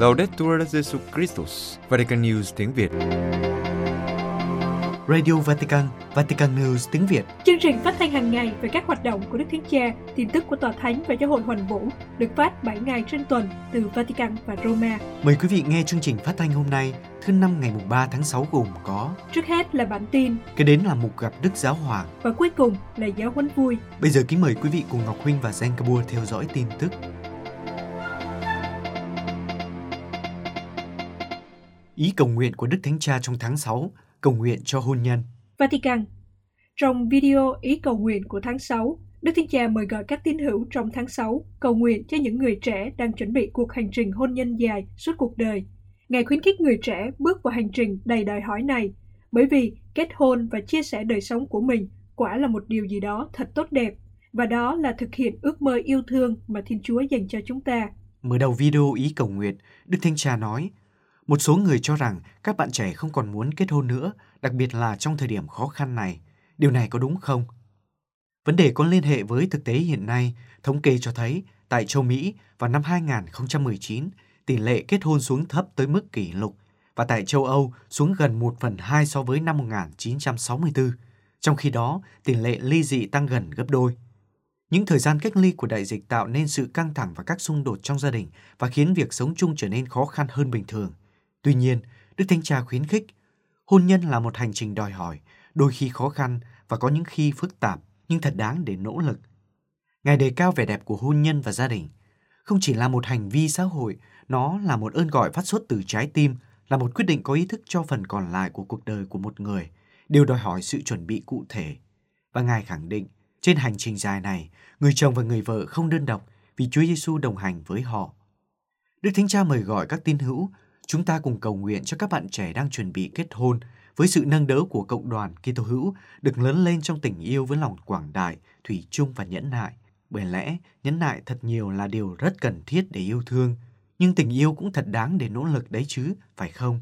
Laudetur Jesu Christus, Vatican News tiếng Việt. Radio Vatican, Vatican News tiếng Việt. Chương trình phát thanh hàng ngày về các hoạt động của Đức Thánh Cha, tin tức của Tòa Thánh và Giáo hội Hoàn Vũ được phát 7 ngày trên tuần từ Vatican và Roma. Mời quý vị nghe chương trình phát thanh hôm nay, thứ năm ngày 3 tháng 6 gồm có Trước hết là bản tin Kế đến là mục gặp Đức Giáo Hoàng và cuối cùng là giáo huấn vui. Bây giờ kính mời quý vị cùng Ngọc Huynh và Zen Kabur theo dõi tin tức. Ý cầu nguyện của Đức Thánh Cha trong tháng 6, cầu nguyện cho hôn nhân. Vatican Trong video ý cầu nguyện của tháng 6, Đức Thánh Cha mời gọi các tín hữu trong tháng 6 cầu nguyện cho những người trẻ đang chuẩn bị cuộc hành trình hôn nhân dài suốt cuộc đời. Ngài khuyến khích người trẻ bước vào hành trình đầy đòi hỏi này, bởi vì kết hôn và chia sẻ đời sống của mình quả là một điều gì đó thật tốt đẹp, và đó là thực hiện ước mơ yêu thương mà Thiên Chúa dành cho chúng ta. Mở đầu video ý cầu nguyện, Đức Thánh Cha nói, một số người cho rằng các bạn trẻ không còn muốn kết hôn nữa, đặc biệt là trong thời điểm khó khăn này. Điều này có đúng không? Vấn đề có liên hệ với thực tế hiện nay, thống kê cho thấy tại châu Mỹ vào năm 2019, tỷ lệ kết hôn xuống thấp tới mức kỷ lục và tại châu Âu xuống gần 1 phần 2 so với năm 1964. Trong khi đó, tỷ lệ ly dị tăng gần gấp đôi. Những thời gian cách ly của đại dịch tạo nên sự căng thẳng và các xung đột trong gia đình và khiến việc sống chung trở nên khó khăn hơn bình thường. Tuy nhiên, Đức Thánh Cha khuyến khích, hôn nhân là một hành trình đòi hỏi, đôi khi khó khăn và có những khi phức tạp, nhưng thật đáng để nỗ lực. Ngài đề cao vẻ đẹp của hôn nhân và gia đình. Không chỉ là một hành vi xã hội, nó là một ơn gọi phát xuất từ trái tim, là một quyết định có ý thức cho phần còn lại của cuộc đời của một người, đều đòi hỏi sự chuẩn bị cụ thể. Và Ngài khẳng định, trên hành trình dài này, người chồng và người vợ không đơn độc vì Chúa Giêsu đồng hành với họ. Đức Thánh Cha mời gọi các tín hữu chúng ta cùng cầu nguyện cho các bạn trẻ đang chuẩn bị kết hôn với sự nâng đỡ của cộng đoàn Kitô hữu được lớn lên trong tình yêu với lòng quảng đại, thủy chung và nhẫn nại. Bởi lẽ, nhẫn nại thật nhiều là điều rất cần thiết để yêu thương, nhưng tình yêu cũng thật đáng để nỗ lực đấy chứ, phải không?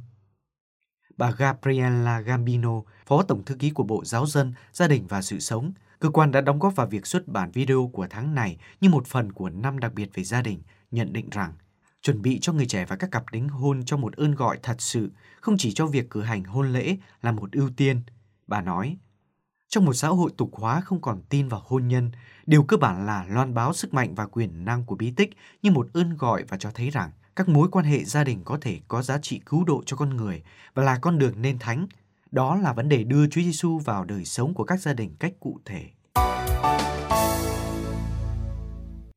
Bà Gabriella Gambino, Phó Tổng Thư ký của Bộ Giáo dân, Gia đình và Sự sống, cơ quan đã đóng góp vào việc xuất bản video của tháng này như một phần của năm đặc biệt về gia đình, nhận định rằng chuẩn bị cho người trẻ và các cặp đính hôn cho một ơn gọi thật sự, không chỉ cho việc cử hành hôn lễ là một ưu tiên. Bà nói, trong một xã hội tục hóa không còn tin vào hôn nhân, điều cơ bản là loan báo sức mạnh và quyền năng của bí tích như một ơn gọi và cho thấy rằng các mối quan hệ gia đình có thể có giá trị cứu độ cho con người và là con đường nên thánh. Đó là vấn đề đưa Chúa Giêsu vào đời sống của các gia đình cách cụ thể.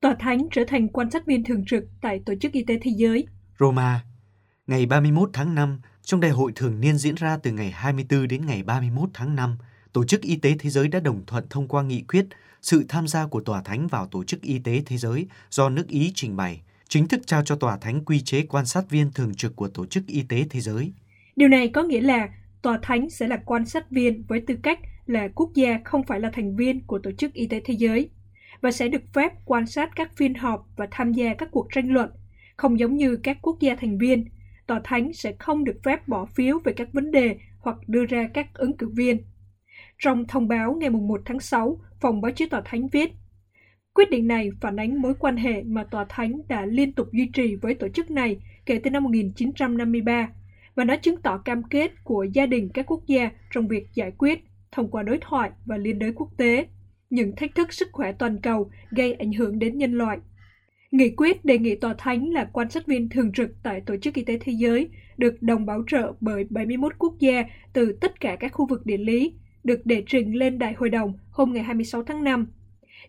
Tòa Thánh trở thành quan sát viên thường trực tại Tổ chức Y tế Thế giới. Roma, ngày 31 tháng 5, trong đại hội thường niên diễn ra từ ngày 24 đến ngày 31 tháng 5, Tổ chức Y tế Thế giới đã đồng thuận thông qua nghị quyết sự tham gia của Tòa Thánh vào Tổ chức Y tế Thế giới do nước Ý trình bày, chính thức trao cho Tòa Thánh quy chế quan sát viên thường trực của Tổ chức Y tế Thế giới. Điều này có nghĩa là Tòa Thánh sẽ là quan sát viên với tư cách là quốc gia không phải là thành viên của Tổ chức Y tế Thế giới và sẽ được phép quan sát các phiên họp và tham gia các cuộc tranh luận. Không giống như các quốc gia thành viên, Tòa Thánh sẽ không được phép bỏ phiếu về các vấn đề hoặc đưa ra các ứng cử viên. Trong thông báo ngày 1 tháng 6, Phòng Báo chí Tòa Thánh viết, Quyết định này phản ánh mối quan hệ mà Tòa Thánh đã liên tục duy trì với tổ chức này kể từ năm 1953, và nó chứng tỏ cam kết của gia đình các quốc gia trong việc giải quyết thông qua đối thoại và liên đới quốc tế những thách thức sức khỏe toàn cầu gây ảnh hưởng đến nhân loại. Nghị quyết đề nghị Tòa Thánh là quan sát viên thường trực tại Tổ chức Y tế Thế giới, được đồng bảo trợ bởi 71 quốc gia từ tất cả các khu vực địa lý, được đệ trình lên Đại hội đồng hôm ngày 26 tháng 5.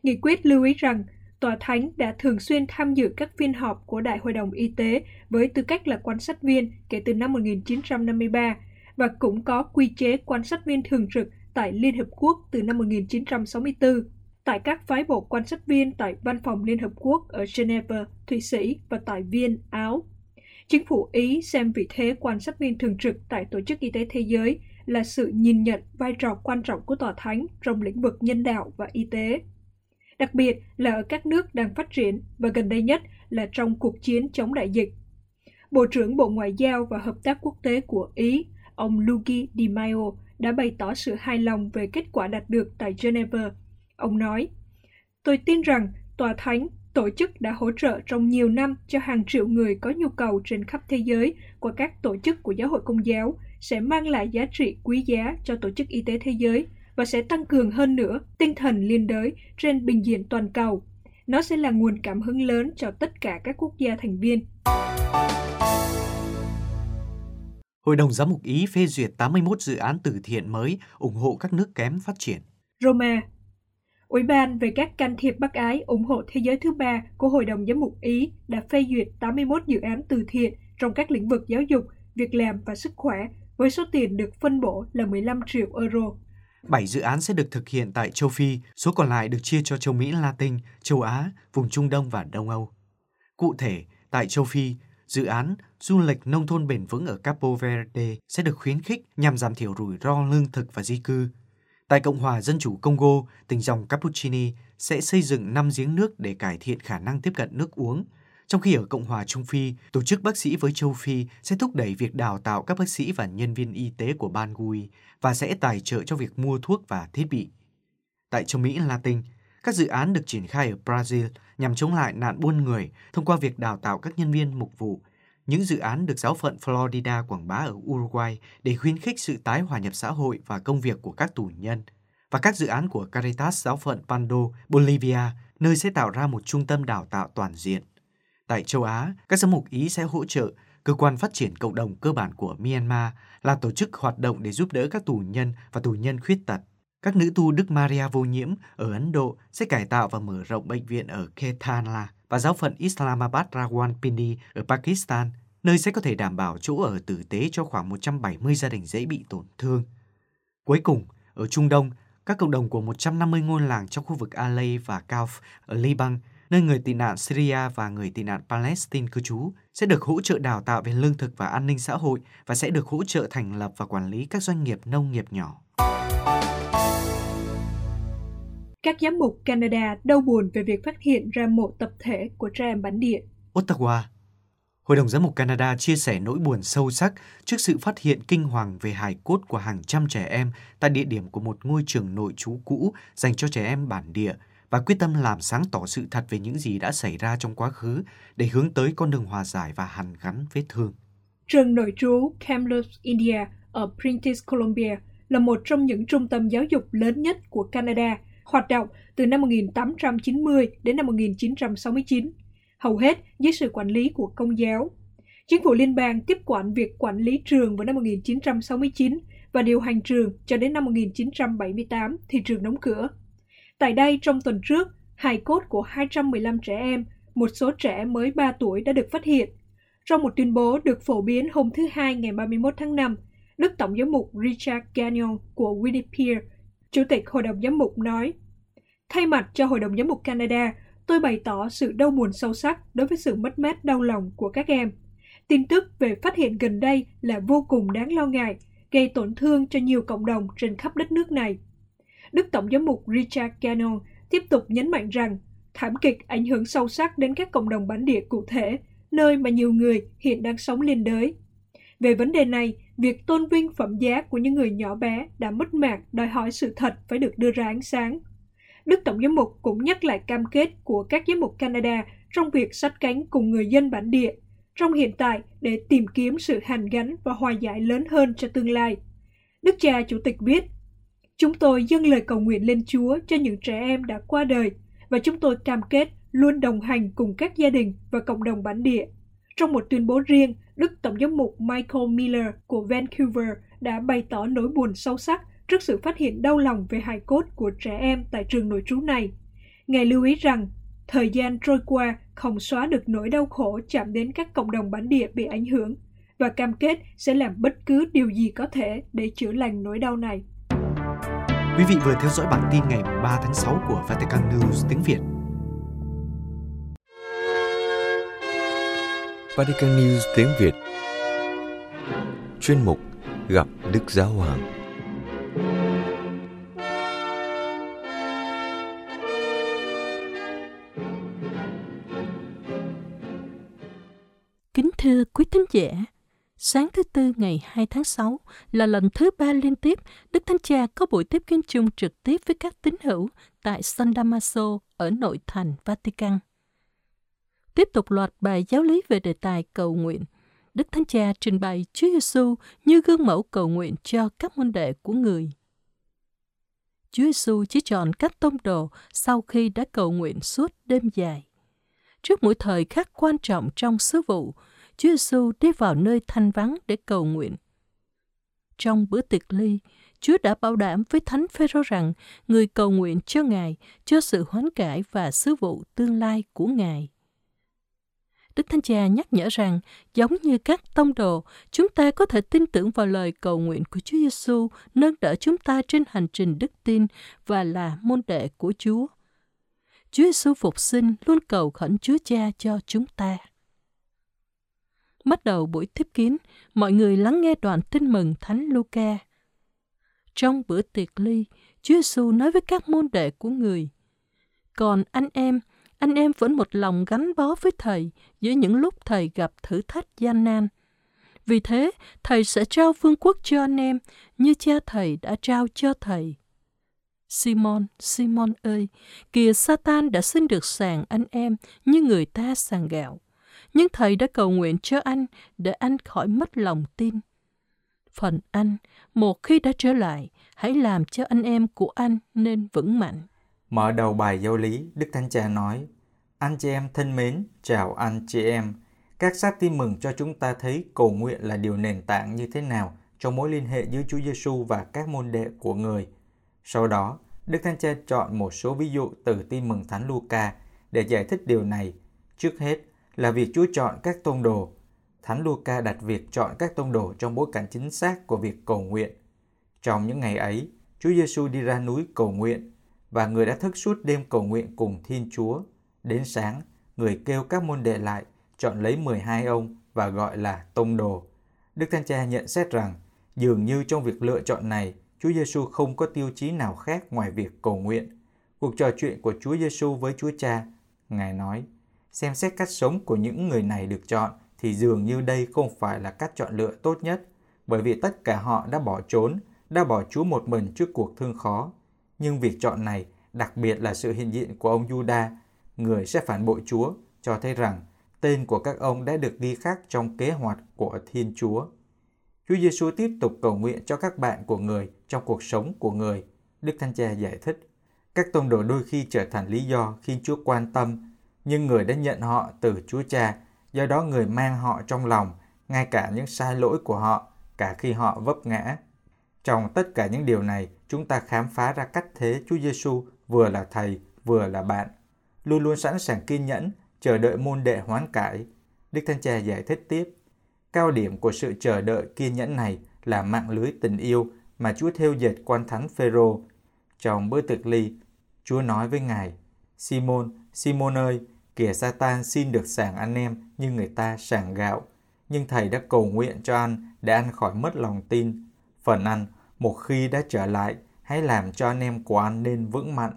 Nghị quyết lưu ý rằng Tòa Thánh đã thường xuyên tham dự các phiên họp của Đại hội đồng Y tế với tư cách là quan sát viên kể từ năm 1953 và cũng có quy chế quan sát viên thường trực tại Liên Hợp Quốc từ năm 1964, tại các phái bộ quan sát viên tại Văn phòng Liên Hợp Quốc ở Geneva, Thụy Sĩ và tại Viên, Áo. Chính phủ Ý xem vị thế quan sát viên thường trực tại Tổ chức Y tế Thế giới là sự nhìn nhận vai trò quan trọng của Tòa Thánh trong lĩnh vực nhân đạo và y tế. Đặc biệt là ở các nước đang phát triển và gần đây nhất là trong cuộc chiến chống đại dịch. Bộ trưởng Bộ Ngoại giao và Hợp tác Quốc tế của Ý, ông Luigi Di Maio, đã bày tỏ sự hài lòng về kết quả đạt được tại Geneva. Ông nói, Tôi tin rằng Tòa Thánh tổ chức đã hỗ trợ trong nhiều năm cho hàng triệu người có nhu cầu trên khắp thế giới qua các tổ chức của giáo hội công giáo sẽ mang lại giá trị quý giá cho tổ chức y tế thế giới và sẽ tăng cường hơn nữa tinh thần liên đới trên bình diện toàn cầu. Nó sẽ là nguồn cảm hứng lớn cho tất cả các quốc gia thành viên. Hội đồng Giám mục Ý phê duyệt 81 dự án từ thiện mới ủng hộ các nước kém phát triển. Roma Ủy ban về các can thiệp bác ái ủng hộ thế giới thứ ba của Hội đồng Giám mục Ý đã phê duyệt 81 dự án từ thiện trong các lĩnh vực giáo dục, việc làm và sức khỏe với số tiền được phân bổ là 15 triệu euro. 7 dự án sẽ được thực hiện tại châu Phi, số còn lại được chia cho châu Mỹ Latin, châu Á, vùng Trung Đông và Đông Âu. Cụ thể, tại châu Phi, dự án du lịch nông thôn bền vững ở Capo Verde sẽ được khuyến khích nhằm giảm thiểu rủi ro lương thực và di cư. Tại Cộng hòa Dân chủ Congo, tỉnh dòng Cappuccini sẽ xây dựng 5 giếng nước để cải thiện khả năng tiếp cận nước uống. Trong khi ở Cộng hòa Trung Phi, tổ chức bác sĩ với châu Phi sẽ thúc đẩy việc đào tạo các bác sĩ và nhân viên y tế của Bangui và sẽ tài trợ cho việc mua thuốc và thiết bị. Tại châu Mỹ Latin, các dự án được triển khai ở Brazil nhằm chống lại nạn buôn người thông qua việc đào tạo các nhân viên mục vụ. Những dự án được giáo phận Florida quảng bá ở Uruguay để khuyến khích sự tái hòa nhập xã hội và công việc của các tù nhân. Và các dự án của Caritas giáo phận Pando, Bolivia, nơi sẽ tạo ra một trung tâm đào tạo toàn diện. Tại châu Á, các giám mục Ý sẽ hỗ trợ Cơ quan Phát triển Cộng đồng cơ bản của Myanmar là tổ chức hoạt động để giúp đỡ các tù nhân và tù nhân khuyết tật. Các nữ tu Đức Maria vô nhiễm ở Ấn Độ sẽ cải tạo và mở rộng bệnh viện ở Kethanla và giáo phận Islamabad Rawalpindi ở Pakistan, nơi sẽ có thể đảm bảo chỗ ở tử tế cho khoảng 170 gia đình dễ bị tổn thương. Cuối cùng, ở Trung Đông, các cộng đồng của 150 ngôi làng trong khu vực Alay và Kauf ở Liban nơi người tị nạn Syria và người tị nạn Palestine cư trú, sẽ được hỗ trợ đào tạo về lương thực và an ninh xã hội và sẽ được hỗ trợ thành lập và quản lý các doanh nghiệp nông nghiệp nhỏ. Các giám mục Canada đau buồn về việc phát hiện ra mộ tập thể của trẻ em bản địa. Ottawa Hội đồng giám mục Canada chia sẻ nỗi buồn sâu sắc trước sự phát hiện kinh hoàng về hài cốt của hàng trăm trẻ em tại địa điểm của một ngôi trường nội trú cũ dành cho trẻ em bản địa – và quyết tâm làm sáng tỏ sự thật về những gì đã xảy ra trong quá khứ để hướng tới con đường hòa giải và hàn gắn vết thương. Trường nội trú Kamloops, India ở British Columbia là một trong những trung tâm giáo dục lớn nhất của Canada, hoạt động từ năm 1890 đến năm 1969, hầu hết dưới sự quản lý của công giáo. Chính phủ liên bang tiếp quản việc quản lý trường vào năm 1969 và điều hành trường cho đến năm 1978 thì trường đóng cửa. Tại đây, trong tuần trước, hài cốt của 215 trẻ em, một số trẻ mới 3 tuổi đã được phát hiện. Trong một tuyên bố được phổ biến hôm thứ Hai ngày 31 tháng 5, Đức Tổng giám mục Richard Gagnon của Winnipeg, Chủ tịch Hội đồng Giám mục nói, Thay mặt cho Hội đồng Giám mục Canada, tôi bày tỏ sự đau buồn sâu sắc đối với sự mất mát đau lòng của các em. Tin tức về phát hiện gần đây là vô cùng đáng lo ngại, gây tổn thương cho nhiều cộng đồng trên khắp đất nước này. Đức Tổng giám mục Richard Gannon tiếp tục nhấn mạnh rằng thảm kịch ảnh hưởng sâu sắc đến các cộng đồng bản địa cụ thể, nơi mà nhiều người hiện đang sống liên đới. Về vấn đề này, việc tôn vinh phẩm giá của những người nhỏ bé đã mất mạc đòi hỏi sự thật phải được đưa ra ánh sáng. Đức Tổng giám mục cũng nhắc lại cam kết của các giám mục Canada trong việc sát cánh cùng người dân bản địa trong hiện tại để tìm kiếm sự hàn gắn và hòa giải lớn hơn cho tương lai. Đức cha Chủ tịch viết, Chúng tôi dâng lời cầu nguyện lên Chúa cho những trẻ em đã qua đời và chúng tôi cam kết luôn đồng hành cùng các gia đình và cộng đồng bản địa. Trong một tuyên bố riêng, Đức Tổng giám mục Michael Miller của Vancouver đã bày tỏ nỗi buồn sâu sắc trước sự phát hiện đau lòng về hài cốt của trẻ em tại trường nội trú này. Ngài lưu ý rằng, thời gian trôi qua không xóa được nỗi đau khổ chạm đến các cộng đồng bản địa bị ảnh hưởng và cam kết sẽ làm bất cứ điều gì có thể để chữa lành nỗi đau này. Quý vị vừa theo dõi bản tin ngày 3 tháng 6 của Vatican News tiếng Việt. Vatican News tiếng Việt Chuyên mục Gặp Đức Giáo Hoàng Kính thưa quý thính giả, Sáng thứ Tư ngày 2 tháng 6 là lần thứ ba liên tiếp Đức Thánh Cha có buổi tiếp kiến chung trực tiếp với các tín hữu tại San Damaso ở nội thành Vatican. Tiếp tục loạt bài giáo lý về đề tài cầu nguyện. Đức Thánh Cha trình bày Chúa Giêsu như gương mẫu cầu nguyện cho các môn đệ của người. Chúa Giêsu chỉ chọn các tông đồ sau khi đã cầu nguyện suốt đêm dài. Trước mỗi thời khắc quan trọng trong sứ vụ, Chúa Giêsu đi vào nơi thanh vắng để cầu nguyện. Trong bữa tiệc ly, Chúa đã bảo đảm với Thánh Phêrô rằng người cầu nguyện cho Ngài, cho sự hoán cải và sứ vụ tương lai của Ngài. Đức Thánh Cha nhắc nhở rằng, giống như các tông đồ, chúng ta có thể tin tưởng vào lời cầu nguyện của Chúa Giêsu nâng đỡ chúng ta trên hành trình đức tin và là môn đệ của Chúa. Chúa Giêsu phục sinh luôn cầu khẩn Chúa Cha cho chúng ta. Bắt đầu buổi tiếp kiến, mọi người lắng nghe đoạn tin mừng Thánh Luca. Trong bữa tiệc ly, Chúa Giêsu nói với các môn đệ của người: "Còn anh em, anh em vẫn một lòng gắn bó với thầy giữa những lúc thầy gặp thử thách gian nan. Vì thế, thầy sẽ trao vương quốc cho anh em như cha thầy đã trao cho thầy. Simon, Simon ơi, kìa Satan đã xin được sàng anh em như người ta sàng gạo. Nhưng thầy đã cầu nguyện cho anh để anh khỏi mất lòng tin. Phần anh, một khi đã trở lại, hãy làm cho anh em của anh nên vững mạnh. Mở đầu bài giáo lý, Đức Thánh Cha nói, Anh chị em thân mến, chào anh chị em. Các sát tin mừng cho chúng ta thấy cầu nguyện là điều nền tảng như thế nào trong mối liên hệ giữa Chúa Giêsu và các môn đệ của người. Sau đó, Đức Thánh Cha chọn một số ví dụ từ tin mừng Thánh Luca để giải thích điều này. Trước hết là việc Chúa chọn các tông đồ. Thánh Luca đặt việc chọn các tông đồ trong bối cảnh chính xác của việc cầu nguyện. Trong những ngày ấy, Chúa Giêsu đi ra núi cầu nguyện và người đã thức suốt đêm cầu nguyện cùng Thiên Chúa. Đến sáng, người kêu các môn đệ lại, chọn lấy 12 ông và gọi là tông đồ. Đức Thánh Cha nhận xét rằng, dường như trong việc lựa chọn này, Chúa Giêsu không có tiêu chí nào khác ngoài việc cầu nguyện. Cuộc trò chuyện của Chúa Giêsu với Chúa Cha, Ngài nói, xem xét cách sống của những người này được chọn thì dường như đây không phải là cách chọn lựa tốt nhất, bởi vì tất cả họ đã bỏ trốn, đã bỏ Chúa một mình trước cuộc thương khó nhưng việc chọn này, đặc biệt là sự hiện diện của ông Juda, người sẽ phản bội Chúa, cho thấy rằng tên của các ông đã được ghi khắc trong kế hoạch của Thiên Chúa. Chúa Giêsu tiếp tục cầu nguyện cho các bạn của người trong cuộc sống của người. Đức Thánh Cha giải thích, các tông đồ đôi khi trở thành lý do khiến Chúa quan tâm, nhưng người đã nhận họ từ Chúa Cha, do đó người mang họ trong lòng, ngay cả những sai lỗi của họ, cả khi họ vấp ngã. Trong tất cả những điều này, chúng ta khám phá ra cách thế Chúa Giêsu vừa là thầy, vừa là bạn, luôn luôn sẵn sàng kiên nhẫn, chờ đợi môn đệ hoán cải. Đức Thánh Cha giải thích tiếp, cao điểm của sự chờ đợi kiên nhẫn này là mạng lưới tình yêu mà Chúa theo dệt quan thánh Phêrô. Trong bữa tiệc ly, Chúa nói với Ngài, Simon, Simon ơi, kìa Satan xin được sàng anh em như người ta sàng gạo, nhưng Thầy đã cầu nguyện cho anh để anh khỏi mất lòng tin. Phần anh một khi đã trở lại, hãy làm cho anh em của anh nên vững mạnh.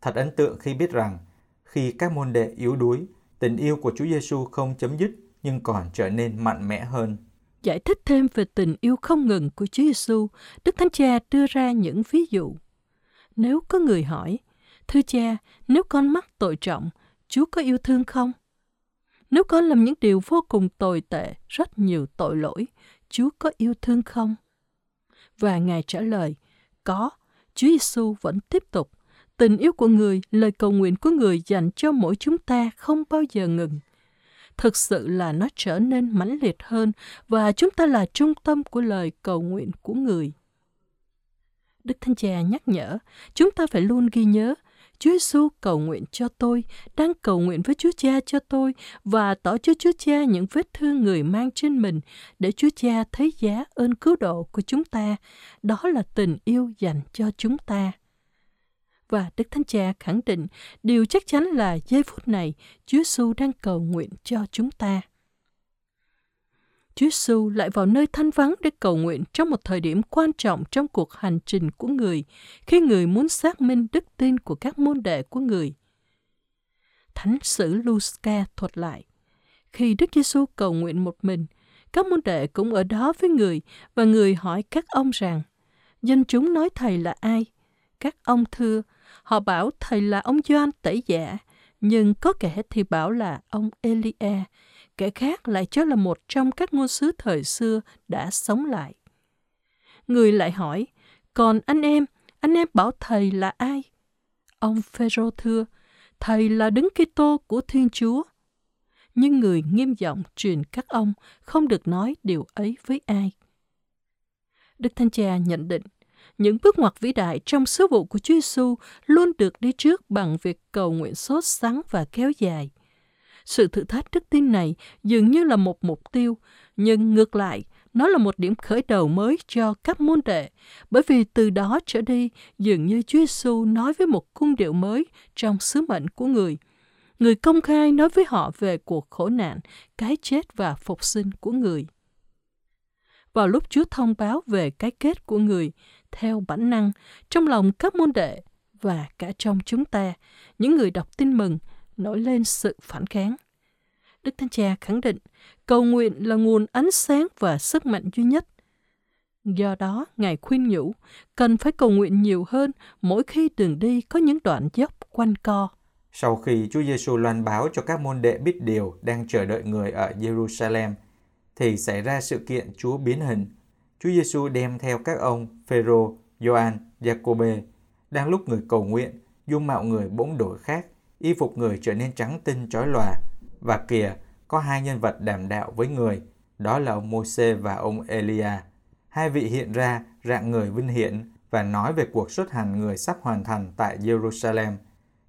Thật ấn tượng khi biết rằng, khi các môn đệ yếu đuối, tình yêu của Chúa Giêsu không chấm dứt nhưng còn trở nên mạnh mẽ hơn. Giải thích thêm về tình yêu không ngừng của Chúa Giêsu, Đức Thánh Cha đưa ra những ví dụ. Nếu có người hỏi, Thưa cha, nếu con mắc tội trọng, Chúa có yêu thương không? Nếu con làm những điều vô cùng tồi tệ, rất nhiều tội lỗi, Chúa có yêu thương không? Và Ngài trả lời, có, Chúa Giêsu vẫn tiếp tục. Tình yêu của người, lời cầu nguyện của người dành cho mỗi chúng ta không bao giờ ngừng. Thực sự là nó trở nên mãnh liệt hơn và chúng ta là trung tâm của lời cầu nguyện của người. Đức Thánh Cha nhắc nhở, chúng ta phải luôn ghi nhớ Chúa Giêsu cầu nguyện cho tôi, đang cầu nguyện với Chúa Cha cho tôi và tỏ cho Chúa Cha những vết thương người mang trên mình để Chúa Cha thấy giá ơn cứu độ của chúng ta. Đó là tình yêu dành cho chúng ta. Và Đức Thánh Cha khẳng định điều chắc chắn là giây phút này Chúa Giêsu đang cầu nguyện cho chúng ta. Chúa Giêsu lại vào nơi thanh vắng để cầu nguyện trong một thời điểm quan trọng trong cuộc hành trình của người, khi người muốn xác minh đức tin của các môn đệ của người. Thánh sử Luca thuật lại, khi Đức Giêsu cầu nguyện một mình, các môn đệ cũng ở đó với người và người hỏi các ông rằng, dân chúng nói thầy là ai? Các ông thưa, họ bảo thầy là ông Gioan tẩy giả, Nhưng có kẻ thì bảo là ông Elia, kẻ khác lại cho là một trong các ngôn sứ thời xưa đã sống lại. Người lại hỏi, còn anh em, anh em bảo thầy là ai? Ông Phêrô thưa, thầy là Đấng Kitô của Thiên Chúa. Nhưng người nghiêm giọng truyền các ông không được nói điều ấy với ai. Đức Thánh Cha nhận định, những bước ngoặt vĩ đại trong sứ vụ của Chúa Giêsu luôn được đi trước bằng việc cầu nguyện sốt sắng và kéo dài. Sự thử thách đức tin này dường như là một mục tiêu, nhưng ngược lại, nó là một điểm khởi đầu mới cho các môn đệ, bởi vì từ đó trở đi, dường như Chúa Giêsu nói với một cung điệu mới trong sứ mệnh của người. Người công khai nói với họ về cuộc khổ nạn, cái chết và phục sinh của người. Vào lúc Chúa thông báo về cái kết của người, theo bản năng, trong lòng các môn đệ và cả trong chúng ta, những người đọc tin mừng, nổi lên sự phản kháng. Đức Thánh Cha khẳng định, cầu nguyện là nguồn ánh sáng và sức mạnh duy nhất. Do đó, Ngài khuyên nhủ, cần phải cầu nguyện nhiều hơn mỗi khi đường đi có những đoạn dốc quanh co. Sau khi Chúa Giêsu loan báo cho các môn đệ biết điều đang chờ đợi người ở Jerusalem, thì xảy ra sự kiện Chúa biến hình. Chúa Giêsu đem theo các ông Phêrô, Gioan, Giacôbê. Đang lúc người cầu nguyện, dung mạo người bỗng đổi khác, y phục người trở nên trắng tinh chói lòa. Và kìa, có hai nhân vật đảm đạo với người, đó là ông Môse và ông Elia. Hai vị hiện ra rạng người vinh hiển và nói về cuộc xuất hành người sắp hoàn thành tại Jerusalem.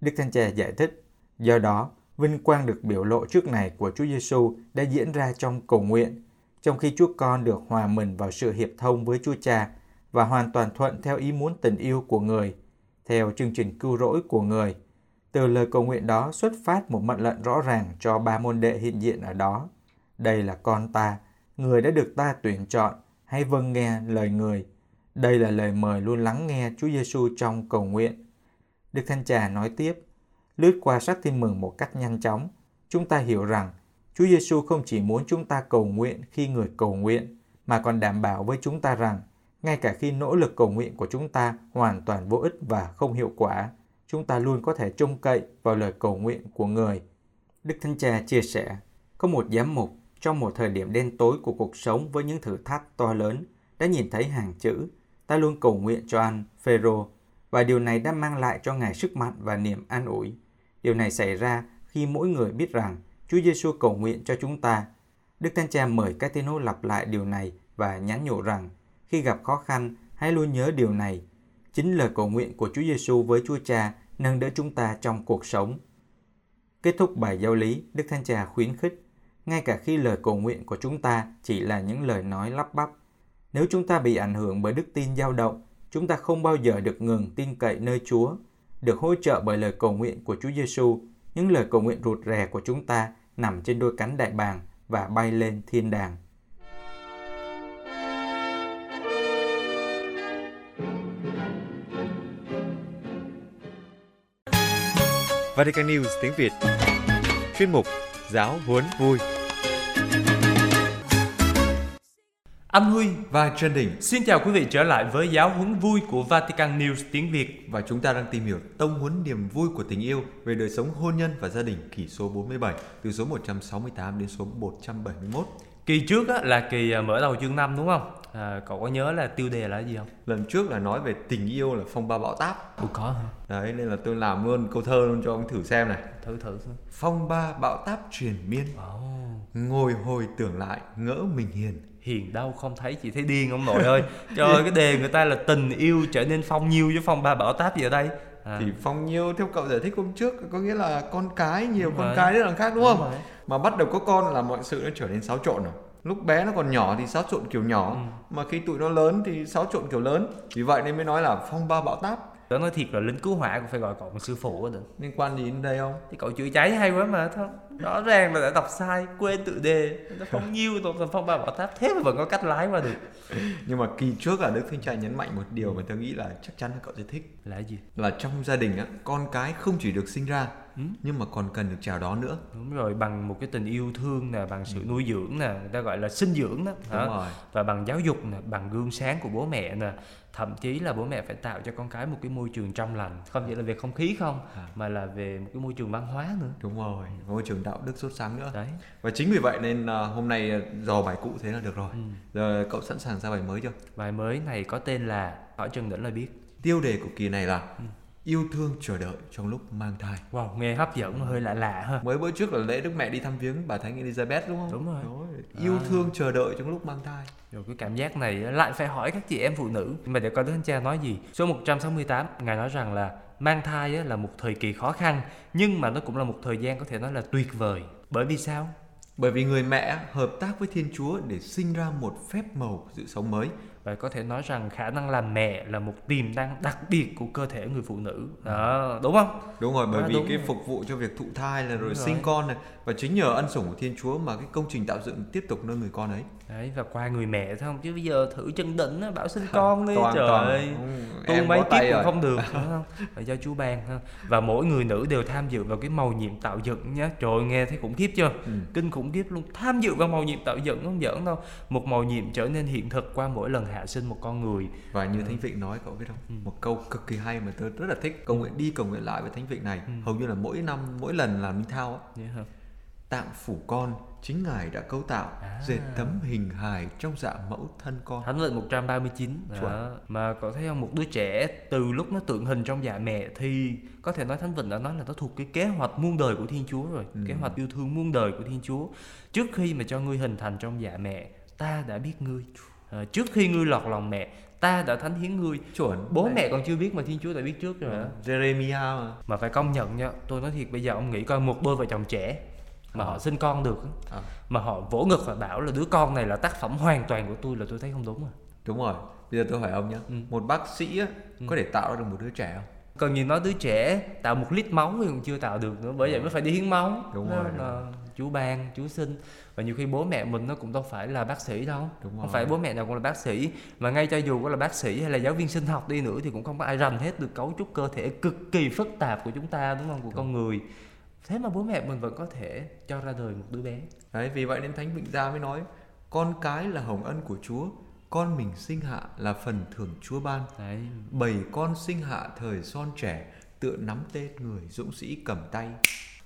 Đức Thánh Cha giải thích, do đó, vinh quang được biểu lộ trước này của Chúa Giêsu đã diễn ra trong cầu nguyện, trong khi Chúa Con được hòa mình vào sự hiệp thông với Chúa Cha và hoàn toàn thuận theo ý muốn tình yêu của người, theo chương trình cứu rỗi của người. Từ lời cầu nguyện đó xuất phát một mệnh lệnh rõ ràng cho ba môn đệ hiện diện ở đó. Đây là con ta, người đã được ta tuyển chọn, hãy vâng nghe lời người. Đây là lời mời luôn lắng nghe Chúa Giêsu trong cầu nguyện. Đức thanh trà nói tiếp, lướt qua sách tin mừng một cách nhanh chóng, chúng ta hiểu rằng Chúa Giêsu không chỉ muốn chúng ta cầu nguyện khi người cầu nguyện, mà còn đảm bảo với chúng ta rằng ngay cả khi nỗ lực cầu nguyện của chúng ta hoàn toàn vô ích và không hiệu quả, chúng ta luôn có thể trông cậy vào lời cầu nguyện của người. Đức Thánh Cha chia sẻ, có một giám mục trong một thời điểm đen tối của cuộc sống với những thử thách to lớn đã nhìn thấy hàng chữ ta luôn cầu nguyện cho anh Phêrô và điều này đã mang lại cho ngài sức mạnh và niềm an ủi. Điều này xảy ra khi mỗi người biết rằng Chúa Giêsu cầu nguyện cho chúng ta. Đức Thánh Cha mời các tín hữu lặp lại điều này và nhắn nhủ rằng khi gặp khó khăn, hãy luôn nhớ điều này. Chính lời cầu nguyện của Chúa Giêsu với Chúa Cha nâng đỡ chúng ta trong cuộc sống. Kết thúc bài giáo lý, Đức Thánh Cha khuyến khích, ngay cả khi lời cầu nguyện của chúng ta chỉ là những lời nói lắp bắp. Nếu chúng ta bị ảnh hưởng bởi đức tin dao động, chúng ta không bao giờ được ngừng tin cậy nơi Chúa, được hỗ trợ bởi lời cầu nguyện của Chúa Giêsu. Những lời cầu nguyện rụt rè của chúng ta nằm trên đôi cánh đại bàng và bay lên thiên đàng. Vatican News tiếng Việt Chuyên mục Giáo huấn vui Anh Huy và Trần Đình xin chào quý vị trở lại với giáo huấn vui của Vatican News tiếng Việt và chúng ta đang tìm hiểu tông huấn niềm vui của tình yêu về đời sống hôn nhân và gia đình kỳ số 47 từ số 168 đến số 171. Kỳ trước á, là kỳ à, mở đầu chương 5 đúng không? À, cậu có nhớ là tiêu đề là gì không? Lần trước là nói về tình yêu là phong ba bão táp. Ủa có hả? Đấy nên là tôi làm luôn câu thơ luôn cho ông thử xem này. Thử thử. Phong ba bão táp truyền miên. Oh. Ngồi hồi tưởng lại ngỡ mình hiền. Hiền đâu không thấy chị thấy điên ông nội ơi. Trời ơi cái đề người ta là tình yêu trở nên phong nhiêu với phong ba bão táp gì ở đây. À. Thì phong nhiêu theo cậu giải thích hôm trước có nghĩa là con cái nhiều Đúng con rồi. cái rất là khác đúng không? Đúng rồi. Mà bắt đầu có con là mọi sự nó trở nên xáo trộn rồi. Lúc bé nó còn nhỏ thì xáo trộn kiểu nhỏ, Ừ. mà khi tụi nó lớn thì xáo trộn kiểu lớn. Vì vậy nên mới nói là phong ba bão táp. Tớ nói thiệt là lính cứu hỏa cũng phải gọi cậu một sư phụ được. Liên quan gì đến đây không? Thì cậu chữa cháy hay quá mà thôi. Rõ ràng là đã đọc sai, quên tự đề. Nó phong nhiêu còn phong ba bảo táp thế mà vẫn có cách lái qua được. Nhưng mà kỳ trước là Đức Thanh Trai nhấn mạnh một điều mà tôi nghĩ là chắc chắn là cậu sẽ thích Là gì? là trong gia đình á, con cái không chỉ được sinh ra Ừ. nhưng mà còn cần được chào đón nữa. Đúng rồi bằng một cái tình yêu thương nè bằng sự nuôi dưỡng nè người ta gọi là sinh dưỡng đó. Đúng hả? rồi. Và bằng giáo dục nè bằng gương sáng của bố mẹ nè. Thậm chí là bố mẹ phải tạo cho con cái một cái môi trường trong lành không chỉ là về không khí không À. mà là về một cái môi trường văn hóa nữa. Đúng rồi môi trường đạo đức sốt sáng nữa. Đấy. Và chính vì vậy nên à, hôm nay à, dò bài cũ thế là được rồi. Ừ. giờ cậu sẵn sàng ra bài mới chưa? Bài mới này có tên là hỏi chân đỉnh là biết. Tiêu đề của kỳ này là Ừ. yêu thương chờ đợi trong lúc mang thai. Wow nghe hấp dẫn mà hơi lạ lạ ha. Mới bữa trước là lễ đức mẹ đi thăm viếng bà thánh Elizabeth đúng không? Đúng rồi. yêu À. thương chờ đợi trong lúc mang thai. Rồi cái cảm giác này lại phải hỏi các chị em phụ nữ. Mà để coi Đức Thánh Cha nói gì. Số 168 Ngài nói rằng là Mang thai là một thời kỳ khó khăn Nhưng mà nó cũng là một thời gian có thể nói là tuyệt vời. Bởi vì sao? bởi vì người mẹ hợp tác với Thiên Chúa để sinh ra một phép màu sự sống mới Và có thể nói rằng khả năng làm mẹ là một tiềm năng đặc biệt của cơ thể người phụ nữ Đó, đúng không? đúng rồi bởi À, vì cái rồi. phục vụ cho việc thụ thai là rồi, Đúng sinh rồi. con này và chính nhờ ân sủng của Thiên Chúa mà cái công trình tạo dựng tiếp tục nơi người con ấy Đấy, và qua người mẹ thấy không? Chứ bây giờ thử chân đỉnh bảo sinh con đi toàn trời toàn ơi ừ, tu mấy kiếp cũng rồi. không được đúng không phải do chú ban ha và mỗi người nữ đều tham dự vào cái màu nhiệm tạo dựng nhé trời nghe thấy khủng khiếp chưa Ừ. kinh khủng khiếp luôn tham dự vào màu nhiệm tạo dựng không giỡn đâu một màu nhiệm trở nên hiện thực qua mỗi lần hạ sinh một con người và như Thánh Vịnh nói cậu biết không Ừ. một câu cực kỳ hay mà tôi rất là thích cầu nguyện đi cầu nguyện lại với Thánh Vịnh này Ừ. hầu như là mỗi năm mỗi lần làm minh thao á Vậy hả? tạng phủ con chính ngài đã cấu tạo À. dệt tấm hình hài trong dạ mẫu thân con Thánh lệnh 139 Chuẩn. đó. Mà cậu thấy không một đứa trẻ từ lúc nó tượng hình trong dạ mẹ thì có thể nói Thánh Vịnh đã nói là nó thuộc cái kế hoạch muôn đời của Thiên Chúa rồi Ừ. Kế hoạch yêu thương muôn đời của Thiên Chúa Trước khi mà cho ngươi hình thành trong dạ mẹ ta đã biết ngươi Trước khi ngươi lọt lòng mẹ ta đã thánh hiến ngươi. Chuẩn. Bố Đấy. mẹ còn chưa biết mà Thiên Chúa đã biết trước rồi hả? Jeremiah mà. Mà phải công nhận nha Tôi nói thiệt bây giờ ông nghĩ coi một đôi vợ chồng trẻ Mà họ sinh con được À. Mà họ vỗ ngực và bảo là đứa con này là tác phẩm hoàn toàn của tôi là tôi thấy không đúng rồi đúng rồi bây giờ tôi hỏi ông nhé Ừ. một bác sĩ á, có thể tạo ra được một đứa trẻ không? Còn nhìn nói đứa trẻ tạo một lít máu thì còn chưa tạo được nữa Bởi vậy mới phải đi hiến máu. Đúng Đó rồi, là đúng Chú ban, chú sinh Và nhiều khi bố mẹ mình nó cũng đâu phải là bác sĩ đâu. Đúng Không rồi. phải bố mẹ nào cũng là bác sĩ. Mà ngay cho dù có là bác sĩ hay là giáo viên sinh học đi nữa Thì cũng không có ai rành hết được cấu trúc cơ thể cực kỳ phức tạp của chúng ta đúng không? Của con người. Thế mà bố mẹ mình vẫn có thể cho ra đời một đứa bé. Đấy vì vậy nên Thánh Vịnh Gia mới nói con cái là hồng ân của Chúa con mình sinh hạ là phần thưởng Chúa ban. Đấy. Bảy con sinh hạ thời son trẻ tựa nắm tên người dũng sĩ cầm tay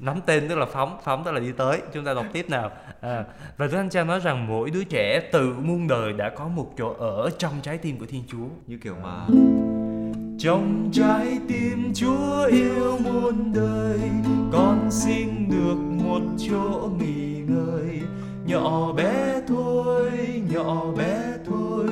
nắm tên tức là phóng phóng tức là đi tới. Chúng ta đọc tiếp nào. À, và Đức Thánh Cha nói rằng mỗi đứa trẻ từ muôn đời đã có một chỗ ở trong trái tim của Thiên Chúa. Như kiểu mà trong trái tim Chúa yêu muôn đời con xin được một chỗ nghỉ ngơi. Nhỏ bé thôi nhỏ bé thôi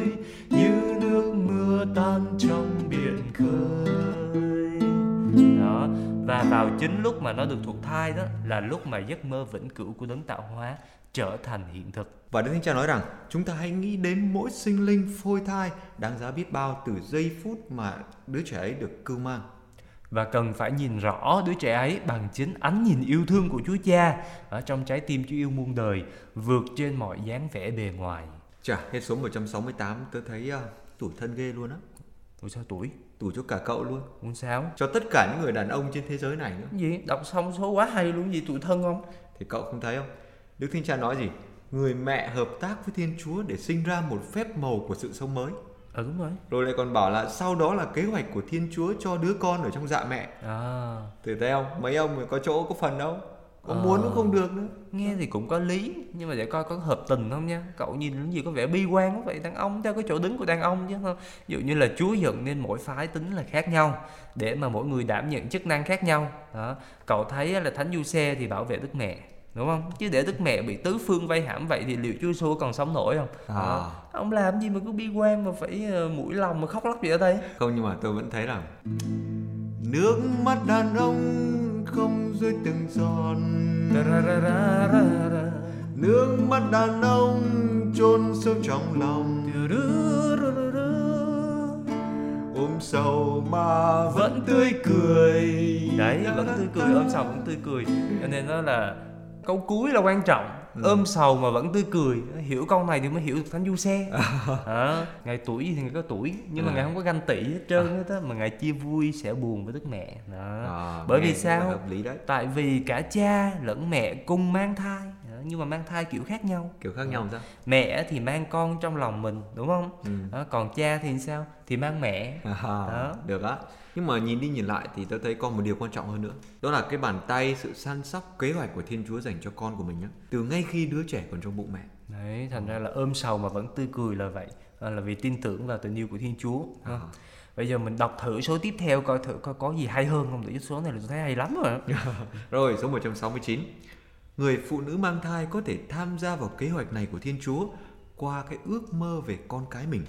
và vào chính lúc mà nó được thuộc thai đó là lúc mà giấc mơ vĩnh cửu của đấng tạo hóa trở thành hiện thực Và Đức Thánh Cha nói rằng chúng ta hãy nghĩ đến mỗi sinh linh phôi thai đáng giá biết bao từ giây phút mà đứa trẻ ấy được cưu mang. và cần phải nhìn rõ đứa trẻ ấy bằng chính ánh nhìn yêu thương của Chúa Cha ở trong trái tim Chúa yêu muôn đời vượt trên mọi dáng vẻ bề ngoài. Chà, hết số 168 tôi thấy uh, tủi thân ghê luôn á. Ủa sao tuổi? Tủi cho cả cậu luôn. Muốn sao? Cho tất cả những người đàn ông trên thế giới này nữa. Gì? Đọc xong số quá hay luôn gì tuổi thân không? Thì cậu không thấy không? Đức Thánh Cha nói gì? Người mẹ hợp tác với Thiên Chúa để sinh ra một phép màu của sự sống mới. Ừ đúng rồi. Rồi lại còn bảo là sau đó là kế hoạch của Thiên Chúa cho đứa con ở trong dạ mẹ. À, Thử thấy không? Mấy ông có chỗ có phần đâu. Có Ờ. muốn cũng không được nữa. nghe thì cũng có lý nhưng mà để coi có hợp tình không nha. Cậu nhìn những gì có vẻ bi quan quá vậy đàn ông theo cái chỗ đứng của đàn ông chứ không. Ví dụ như là Chúa giận nên mỗi phái tính là khác nhau để mà mỗi người đảm nhận chức năng khác nhau. Đó. Cậu thấy là Thánh Du Xe thì bảo vệ Đức Mẹ đúng không? Chứ để Đức Mẹ bị tứ phương vây hãm vậy thì liệu Chúa Giêsu còn sống nổi không? À. Đó. Ông làm gì mà cứ bi quan mà phải ờ, mũi lòng mà khóc lóc gì ở đây? Không nhưng mà tôi vẫn thấy là Nước mắt đàn ông không rơi từng giọt. Nước mắt đàn ông chôn sâu trong lòng. Ôm sầu mà vẫn tươi cười. Đấy vẫn tươi cười ôm sầu vẫn tươi cười. Cho nên nó là câu cuối là quan trọng ôm sầu mà vẫn tươi cười. Hiểu câu này thì mới hiểu được thánh du xe à, ngày tuổi gì thì ngày có tuổi nhưng mà À. ngài không có ganh tị hết trơn hết á mà ngài chia vui sẽ buồn với đức mẹ. Đó. À, bởi vì sao? tại vì cả cha lẫn mẹ cùng mang thai nhưng mà mang thai kiểu khác nhau. Kiểu khác nhau sao? Mẹ thì mang con trong lòng mình đúng không? Ừ. đó, còn cha thì sao? Thì mang mẹ. À, Đó. được á. Nhưng mà nhìn đi nhìn lại thì tôi thấy còn một điều quan trọng hơn nữa. Đó là cái bàn tay sự săn sóc kế hoạch của thiên chúa dành cho con của mình nhá. Từ ngay khi đứa trẻ còn trong bụng mẹ. Đấy thành ra là ôm sầu mà vẫn tươi cười là vậy. À, là vì tin tưởng vào tình yêu của thiên chúa. À. bây giờ mình đọc thử số tiếp theo coi thử coi có gì hay hơn không? Để số này là tôi thấy hay lắm rồi Rồi, số 169. Người phụ nữ mang thai có thể tham gia vào kế hoạch này của Thiên Chúa qua cái ước mơ về con cái mình.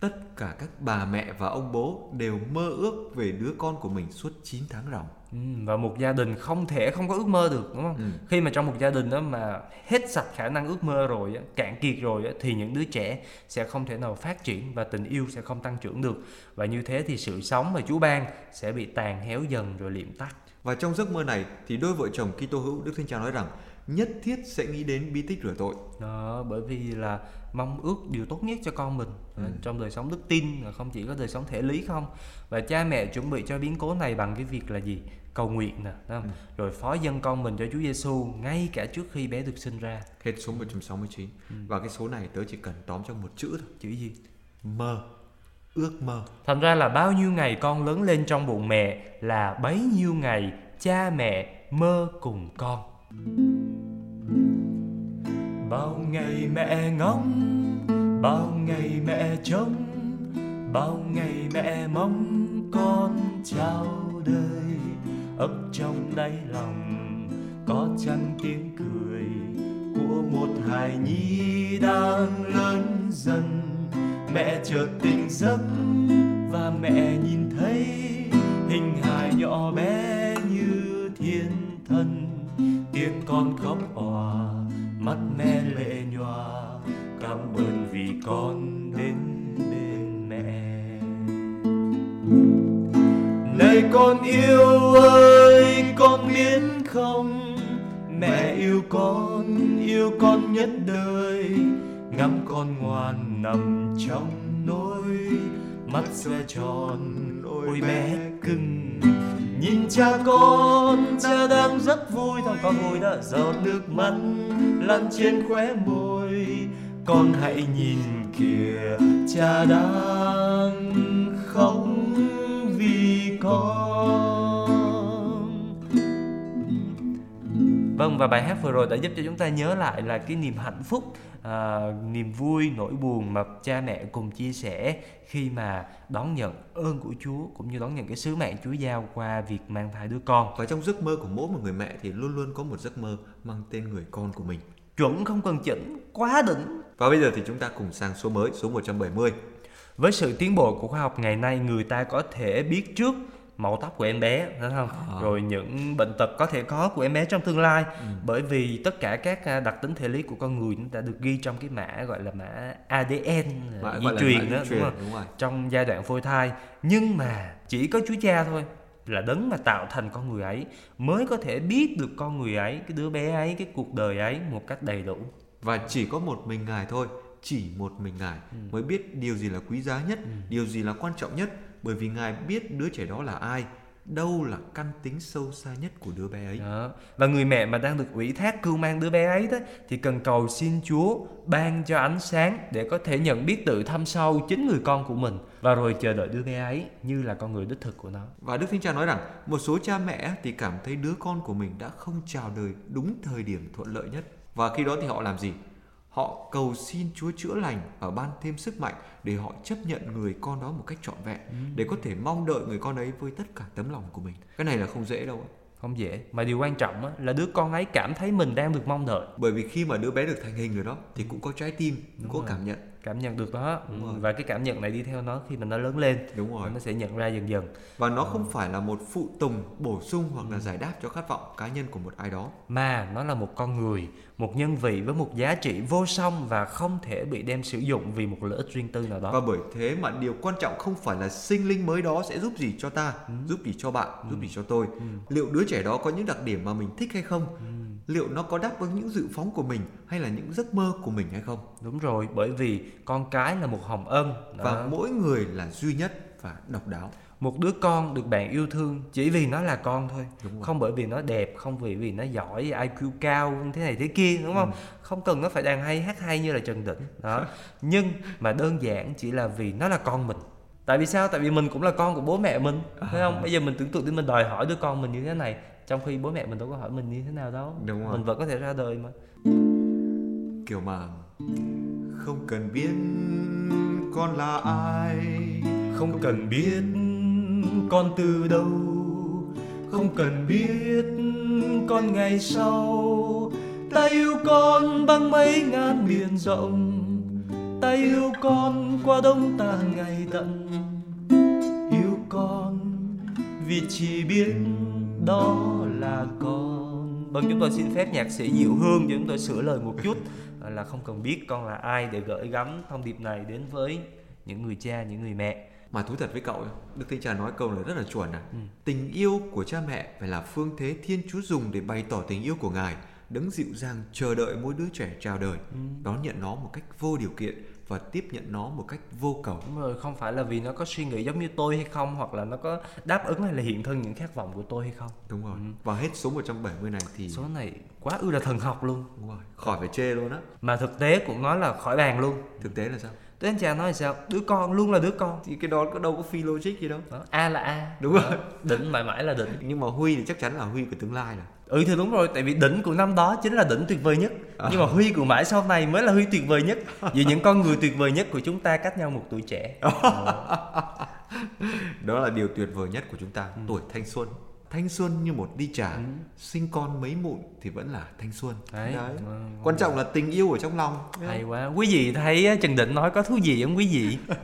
Tất cả các bà mẹ và ông bố đều mơ ước về đứa con của mình suốt 9 tháng ròng. Ừ, và một gia đình không thể không có ước mơ được đúng không Ừ. khi mà trong một gia đình đó mà hết sạch khả năng ước mơ rồi cạn kiệt rồi thì những đứa trẻ sẽ không thể nào phát triển và tình yêu sẽ không tăng trưởng được và như thế thì sự sống mà Chúa ban sẽ bị tàn héo dần rồi liệm tắt Và trong giấc mơ này thì đôi vợ chồng Kitô hữu Đức Thánh Cha nói rằng nhất thiết sẽ nghĩ đến bí tích rửa tội. đó bởi vì là mong ước điều tốt nhất cho con mình Ừ. Đó, trong đời sống đức tin là không chỉ có đời sống thể lý không và cha mẹ chuẩn bị cho biến cố này bằng cái việc là gì cầu nguyện nè đúng không? Ừ. rồi phó dâng con mình cho Chúa Giêsu ngay cả trước khi bé được sinh ra Hết số 169. Và cái số này tớ chỉ cần tóm trong một chữ thôi. chữ gì Mơ. Ước mơ. thành ra là bao nhiêu ngày con lớn lên trong bụng mẹ là bấy nhiêu ngày cha mẹ mơ cùng con. Bao ngày mẹ ngóng, bao ngày mẹ trông, bao ngày mẹ mong con chào đời. Ấp trong đáy lòng có chăng tiếng cười của một hài nhi đang lớn dần mẹ chợt tỉnh giấc và mẹ nhìn thấy hình hài nhỏ bé như thiên thần. Tiếng con khóc òa, mắt mẹ lệ nhòa, cảm ơn vì con đến bên mẹ. Này con yêu ơi, con biết không? Mẹ yêu con yêu con nhất đời ngắm con ngoan nằm trong nôi mắt xoe tròn ôi bé cưng. Nhìn cha con cha đang rất vui thằng con vui đã giọt nước mắt lăn trên khóe môi. Con hãy nhìn kìa cha đang khóc vì con. Vâng và bài hát vừa rồi đã giúp cho chúng ta nhớ lại là cái niềm hạnh phúc, à, niềm vui, nỗi buồn mà cha mẹ cùng chia sẻ khi mà đón nhận ơn của Chúa cũng như đón nhận cái sứ mạng Chúa giao qua việc mang thai đứa con. Và trong giấc mơ của mỗi một người mẹ thì luôn luôn có một giấc mơ mang tên người con của mình. Chuẩn không cần chỉnh, quá đỉnh. Và bây giờ thì chúng ta cùng sang số mới, số 170. Với sự tiến bộ của khoa học ngày nay, người ta có thể biết trước màu tóc của em bé, đúng không? À. Rồi những bệnh tật có thể có của em bé trong tương lai, bởi vì tất cả các à, đặc tính thể lý của con người đã được ghi trong cái mã gọi là mã ADN Mã di truyền đó, đúng không? đúng rồi. Trong giai đoạn phôi thai, nhưng mà chỉ có Chúa Cha thôi là đấng mà tạo thành con người ấy mới có thể biết được con người ấy, cái đứa bé ấy, cái cuộc đời ấy một cách đầy đủ. Và chỉ có một mình Ngài thôi, chỉ một mình Ngài mới biết điều gì là quý giá nhất, điều gì là quan trọng nhất, bởi vì Ngài biết đứa trẻ đó là ai, đâu là căn tính sâu xa nhất của đứa bé ấy. Đó. Và người mẹ mà đang được ủy thác cưu mang đứa bé ấy đó thì cần cầu xin Chúa ban cho ánh sáng để có thể nhận biết tự thăm sâu chính người con của mình và rồi chờ đợi đứa bé ấy như là con người đích thực của nó. Và Đức Thánh Cha nói rằng một số cha mẹ thì cảm thấy đứa con của mình đã không chào đời đúng thời điểm thuận lợi nhất. Và khi đó thì họ làm gì? Họ cầu xin Chúa chữa lành và ban thêm sức mạnh để họ chấp nhận người con đó một cách trọn vẹn để có thể mong đợi người con ấy với tất cả tấm lòng của mình. Cái này là không dễ đâu. Không dễ, mà điều quan trọng á, là đứa con ấy cảm thấy mình đang được mong đợi, Bởi vì khi mà đứa bé được thành hình rồi đó thì cũng có trái tim, cũng có rồi. cảm nhận. Cảm nhận được đó. Ừ, và cái cảm nhận này đi theo nó khi mà nó lớn lên Đúng rồi. nó sẽ nhận ra dần dần. Và nó không phải là một phụ tùng bổ sung hoặc là giải đáp cho khát vọng cá nhân của một ai đó. mà nó là một con người một nhân vị với một giá trị vô song và không thể bị đem sử dụng vì một lợi ích riêng tư nào đó. Và bởi thế mà điều quan trọng không phải là sinh linh mới đó sẽ giúp gì cho ta, giúp gì cho bạn, giúp gì cho tôi. Liệu đứa trẻ đó có những đặc điểm mà mình thích hay không? Liệu nó có đáp ứng những dự phóng của mình hay là những giấc mơ của mình hay không? Đúng rồi, bởi vì con cái là một hồng ân. Đó. và mỗi người là duy nhất và độc đáo. Một đứa con được bạn yêu thương chỉ vì nó là con thôi. Không bởi vì nó đẹp không vì vì nó giỏi IQ cao thế này thế kia đúng không? Không cần nó phải đàn hay hát hay như là Trần Đỉnh đó. Nhưng mà đơn giản chỉ là vì nó là con mình. Tại vì sao? Tại vì mình cũng là con của bố mẹ mình thấy không? Bây giờ mình tưởng tượng đi mình đòi hỏi đứa con mình như thế này trong khi bố mẹ mình đâu có hỏi mình như thế nào đâu. Đúng rồi. mình vẫn có thể ra đời mà. Kiểu mà không cần biết con là ai. Không cần biết con từ đâu. Không cần biết con ngày sau. Ta yêu con bằng mấy ngàn biển rộng. Ta yêu con qua đông tàn ngày tận. Yêu con vì chỉ biết đó là con vâng chúng tôi xin phép nhạc sĩ diệu hương cho chúng tôi sửa lời một chút là không cần biết con là ai để gửi gắm thông điệp này đến với những người cha những người mẹ mà thú thật với cậu Đức Thánh Cha nói câu này rất là chuẩn à. Ừ. Tình yêu của cha mẹ phải là phương thế Thiên Chúa dùng để bày tỏ tình yêu của Ngài, đấng dịu dàng chờ đợi mỗi đứa trẻ chào đời, Ừ. đón nhận nó một cách vô điều kiện và tiếp nhận nó một cách vô cầu. Đúng rồi, không phải là vì nó có suy nghĩ giống như tôi hay không hoặc là nó có đáp ứng hay là hiện thân những khát vọng của tôi hay không. Đúng rồi. Ừ. Và hết số 170 này thì Số này quá ư là thần học luôn. đúng rồi, khỏi phải chê luôn á. Mà thực tế cũng nói là khỏi bàn luôn. Thực tế là sao? Đức anh nói là sao? Đứa con luôn là đứa con. Thì cái đó có đâu có phi logic gì đâu. Đó, A là A. Đúng rồi. Đó, Đỉnh mãi mãi là đỉnh. Nhưng mà Huy thì chắc chắn là Huy của tương lai là. Ừ thì đúng rồi, tại vì đỉnh của năm đó chính là đỉnh tuyệt vời nhất. Nhưng mà Huy của mãi sau này mới là Huy tuyệt vời nhất. Vì những con người tuyệt vời nhất của chúng ta cách nhau một tuổi trẻ. Đó là điều tuyệt vời nhất của chúng ta, Ừ. tuổi thanh xuân. Thanh xuân như một ly trà, sinh con mấy mụn thì vẫn là thanh xuân. Đấy. Ừ. Quan trọng là tình yêu ở trong lòng. Hay quá. Quý vị thấy Trần Định nói có thú gì không quý vị?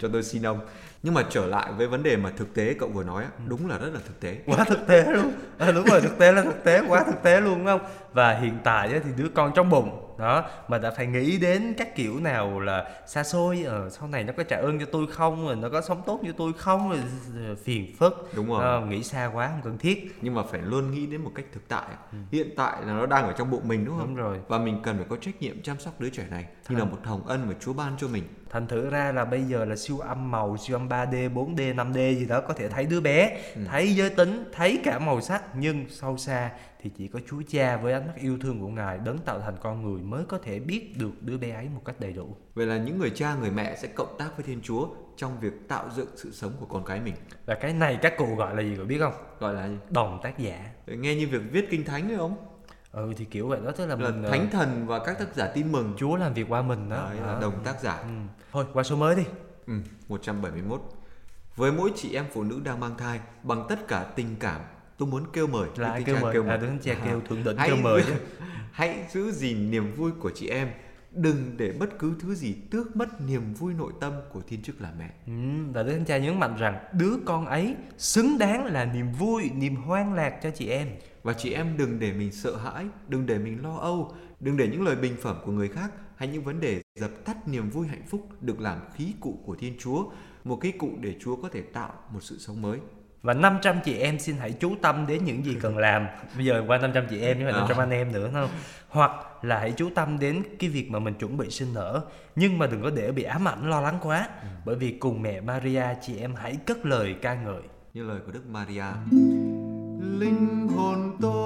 cho tôi xin ông nhưng mà trở lại với vấn đề mà thực tế cậu vừa nói á, Ừ. đúng là rất là thực tế quá thực tế luôn à, đúng rồi thực tế là thực tế quá thực tế luôn đúng không và hiện tại thì đứa con trong bụng đó mà đã phải nghĩ đến các kiểu nào là xa xôi ờ, sau này nó có trả ơn cho tôi không rồi nó có sống tốt như tôi không rồi phiền phức Đúng rồi. Ờ, nghĩ xa quá không cần thiết nhưng mà phải luôn nghĩ đến một cách thực tại hiện tại là nó đang ở trong bụng mình đúng không Ừ. Đúng rồi. và mình cần phải có trách nhiệm chăm sóc đứa trẻ này như là một hồng ân mà Chúa ban cho mình. Thành thử ra là bây giờ là siêu âm màu siêu âm 3D 4D 5D gì đó có thể thấy đứa bé thấy giới tính thấy cả màu sắc nhưng sâu xa thì chỉ có Chúa Cha với ánh mắt yêu thương của Ngài đấng tạo thành con người mới có thể biết được đứa bé ấy một cách đầy đủ. Vậy là những người cha người mẹ sẽ cộng tác với Thiên Chúa trong việc tạo dựng sự sống của con cái mình. Và cái này các cụ gọi là gì có biết không? Gọi là gì? đồng tác giả. Nghe như việc viết kinh thánh phải không ừ thì kiểu vậy đó tức là, là mình ờ, thánh thần và các tác giả tin mừng Chúa làm việc qua mình đó Đấy là Đó. đồng tác giả ừ. thôi qua số mới đi Ừ, 171. Với mỗi chị em phụ nữ đang mang thai, bằng tất cả tình cảm, tôi muốn kêu mời. là ai kêu Thánh Cha mời à Cha À, kêu thượng đỉnh kêu mời Hãy giữ gìn niềm vui của chị em, đừng để bất cứ thứ gì tước mất niềm vui nội tâm của thiên chức là mẹ. ừ, và Đức Thánh Cha nhấn mạnh rằng đứa con ấy xứng đáng là niềm vui niềm hoan lạc cho chị em Và chị em đừng để mình sợ hãi, đừng để mình lo âu, đừng để những lời bình phẩm của người khác hay những vấn đề dập tắt niềm vui hạnh phúc được làm khí cụ của Thiên Chúa, một khí cụ để Chúa có thể tạo một sự sống mới. và 500 chị em xin hãy chú tâm đến những gì cần làm. Bây giờ qua 500 chị em không phải 500 anh em nữa không? Hoặc là hãy chú tâm đến cái việc mà mình chuẩn bị sinh nở. Nhưng mà đừng có để bị ám ảnh lo lắng quá. Bởi vì cùng mẹ Maria chị em hãy cất lời ca ngợi. Như lời của Đức Maria. Linh hồn tôi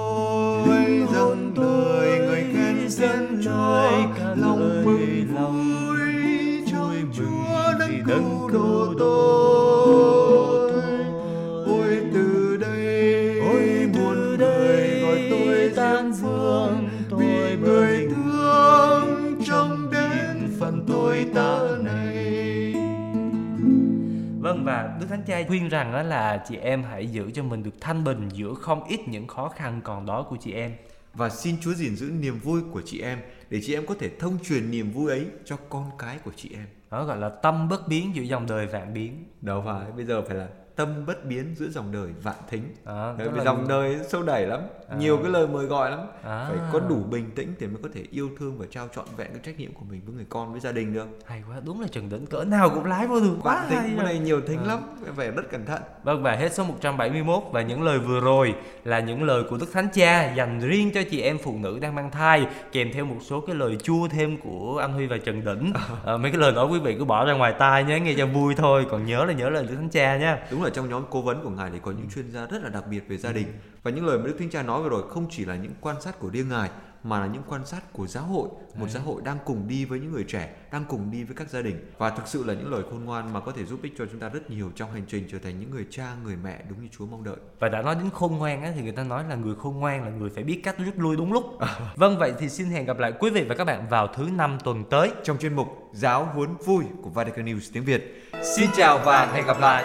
Cha khuyên rằng đó là chị em hãy giữ cho mình được thanh bình giữa không ít những khó khăn còn đó của chị em. và xin Chúa gìn giữ niềm vui của chị em để chị em có thể thông truyền niềm vui ấy cho con cái của chị em. Đó gọi là tâm bất biến giữa dòng đời vạn biến. Đâu phải, bây giờ phải là tâm bất biến giữa dòng đời vạn thính À, Đấy, vì là- dòng đời sâu đẩy lắm À. nhiều cái lời mời gọi lắm À. phải có đủ bình tĩnh thì mới có thể yêu thương và trao trọn vẹn cái trách nhiệm của mình với người con với gia đình được hay quá đúng là Trần Đỉnh cỡ nào cũng lái vô được quá vạn thính cái này nhiều thính À. lắm phải rất cẩn thận Vâng và hết số 171 và những lời vừa rồi là những lời của Đức Thánh Cha dành riêng cho chị em phụ nữ đang mang thai kèm theo một số cái lời chua thêm của anh Huy và Trần Đỉnh. Ờ, mấy cái lời đó quý vị cứ bỏ ra ngoài tai nhé nghe cho vui thôi còn nhớ là nhớ lời Đức Thánh Cha nhé. đúng là trong nhóm cố vấn của ngài thì có những chuyên gia rất là đặc biệt về gia đình. Và những lời mà đức thánh cha nói vừa rồi không chỉ là những quan sát của riêng ngài mà là những quan sát của giáo hội. Một giáo hội đang cùng đi với những người trẻ đang cùng đi với các gia đình. Và thực sự là những lời khôn ngoan mà có thể giúp ích cho chúng ta rất nhiều trong hành trình trở thành những người cha người mẹ đúng như Chúa mong đợi. Và đã nói đến khôn ngoan á, thì người ta nói là người khôn ngoan là người phải biết cách rút lui đúng lúc. Vâng vậy thì xin hẹn gặp lại quý vị và các bạn vào thứ năm tuần tới. trong chuyên mục giáo huấn vui của Vatican News tiếng Việt. Xin chào và hẹn gặp lại.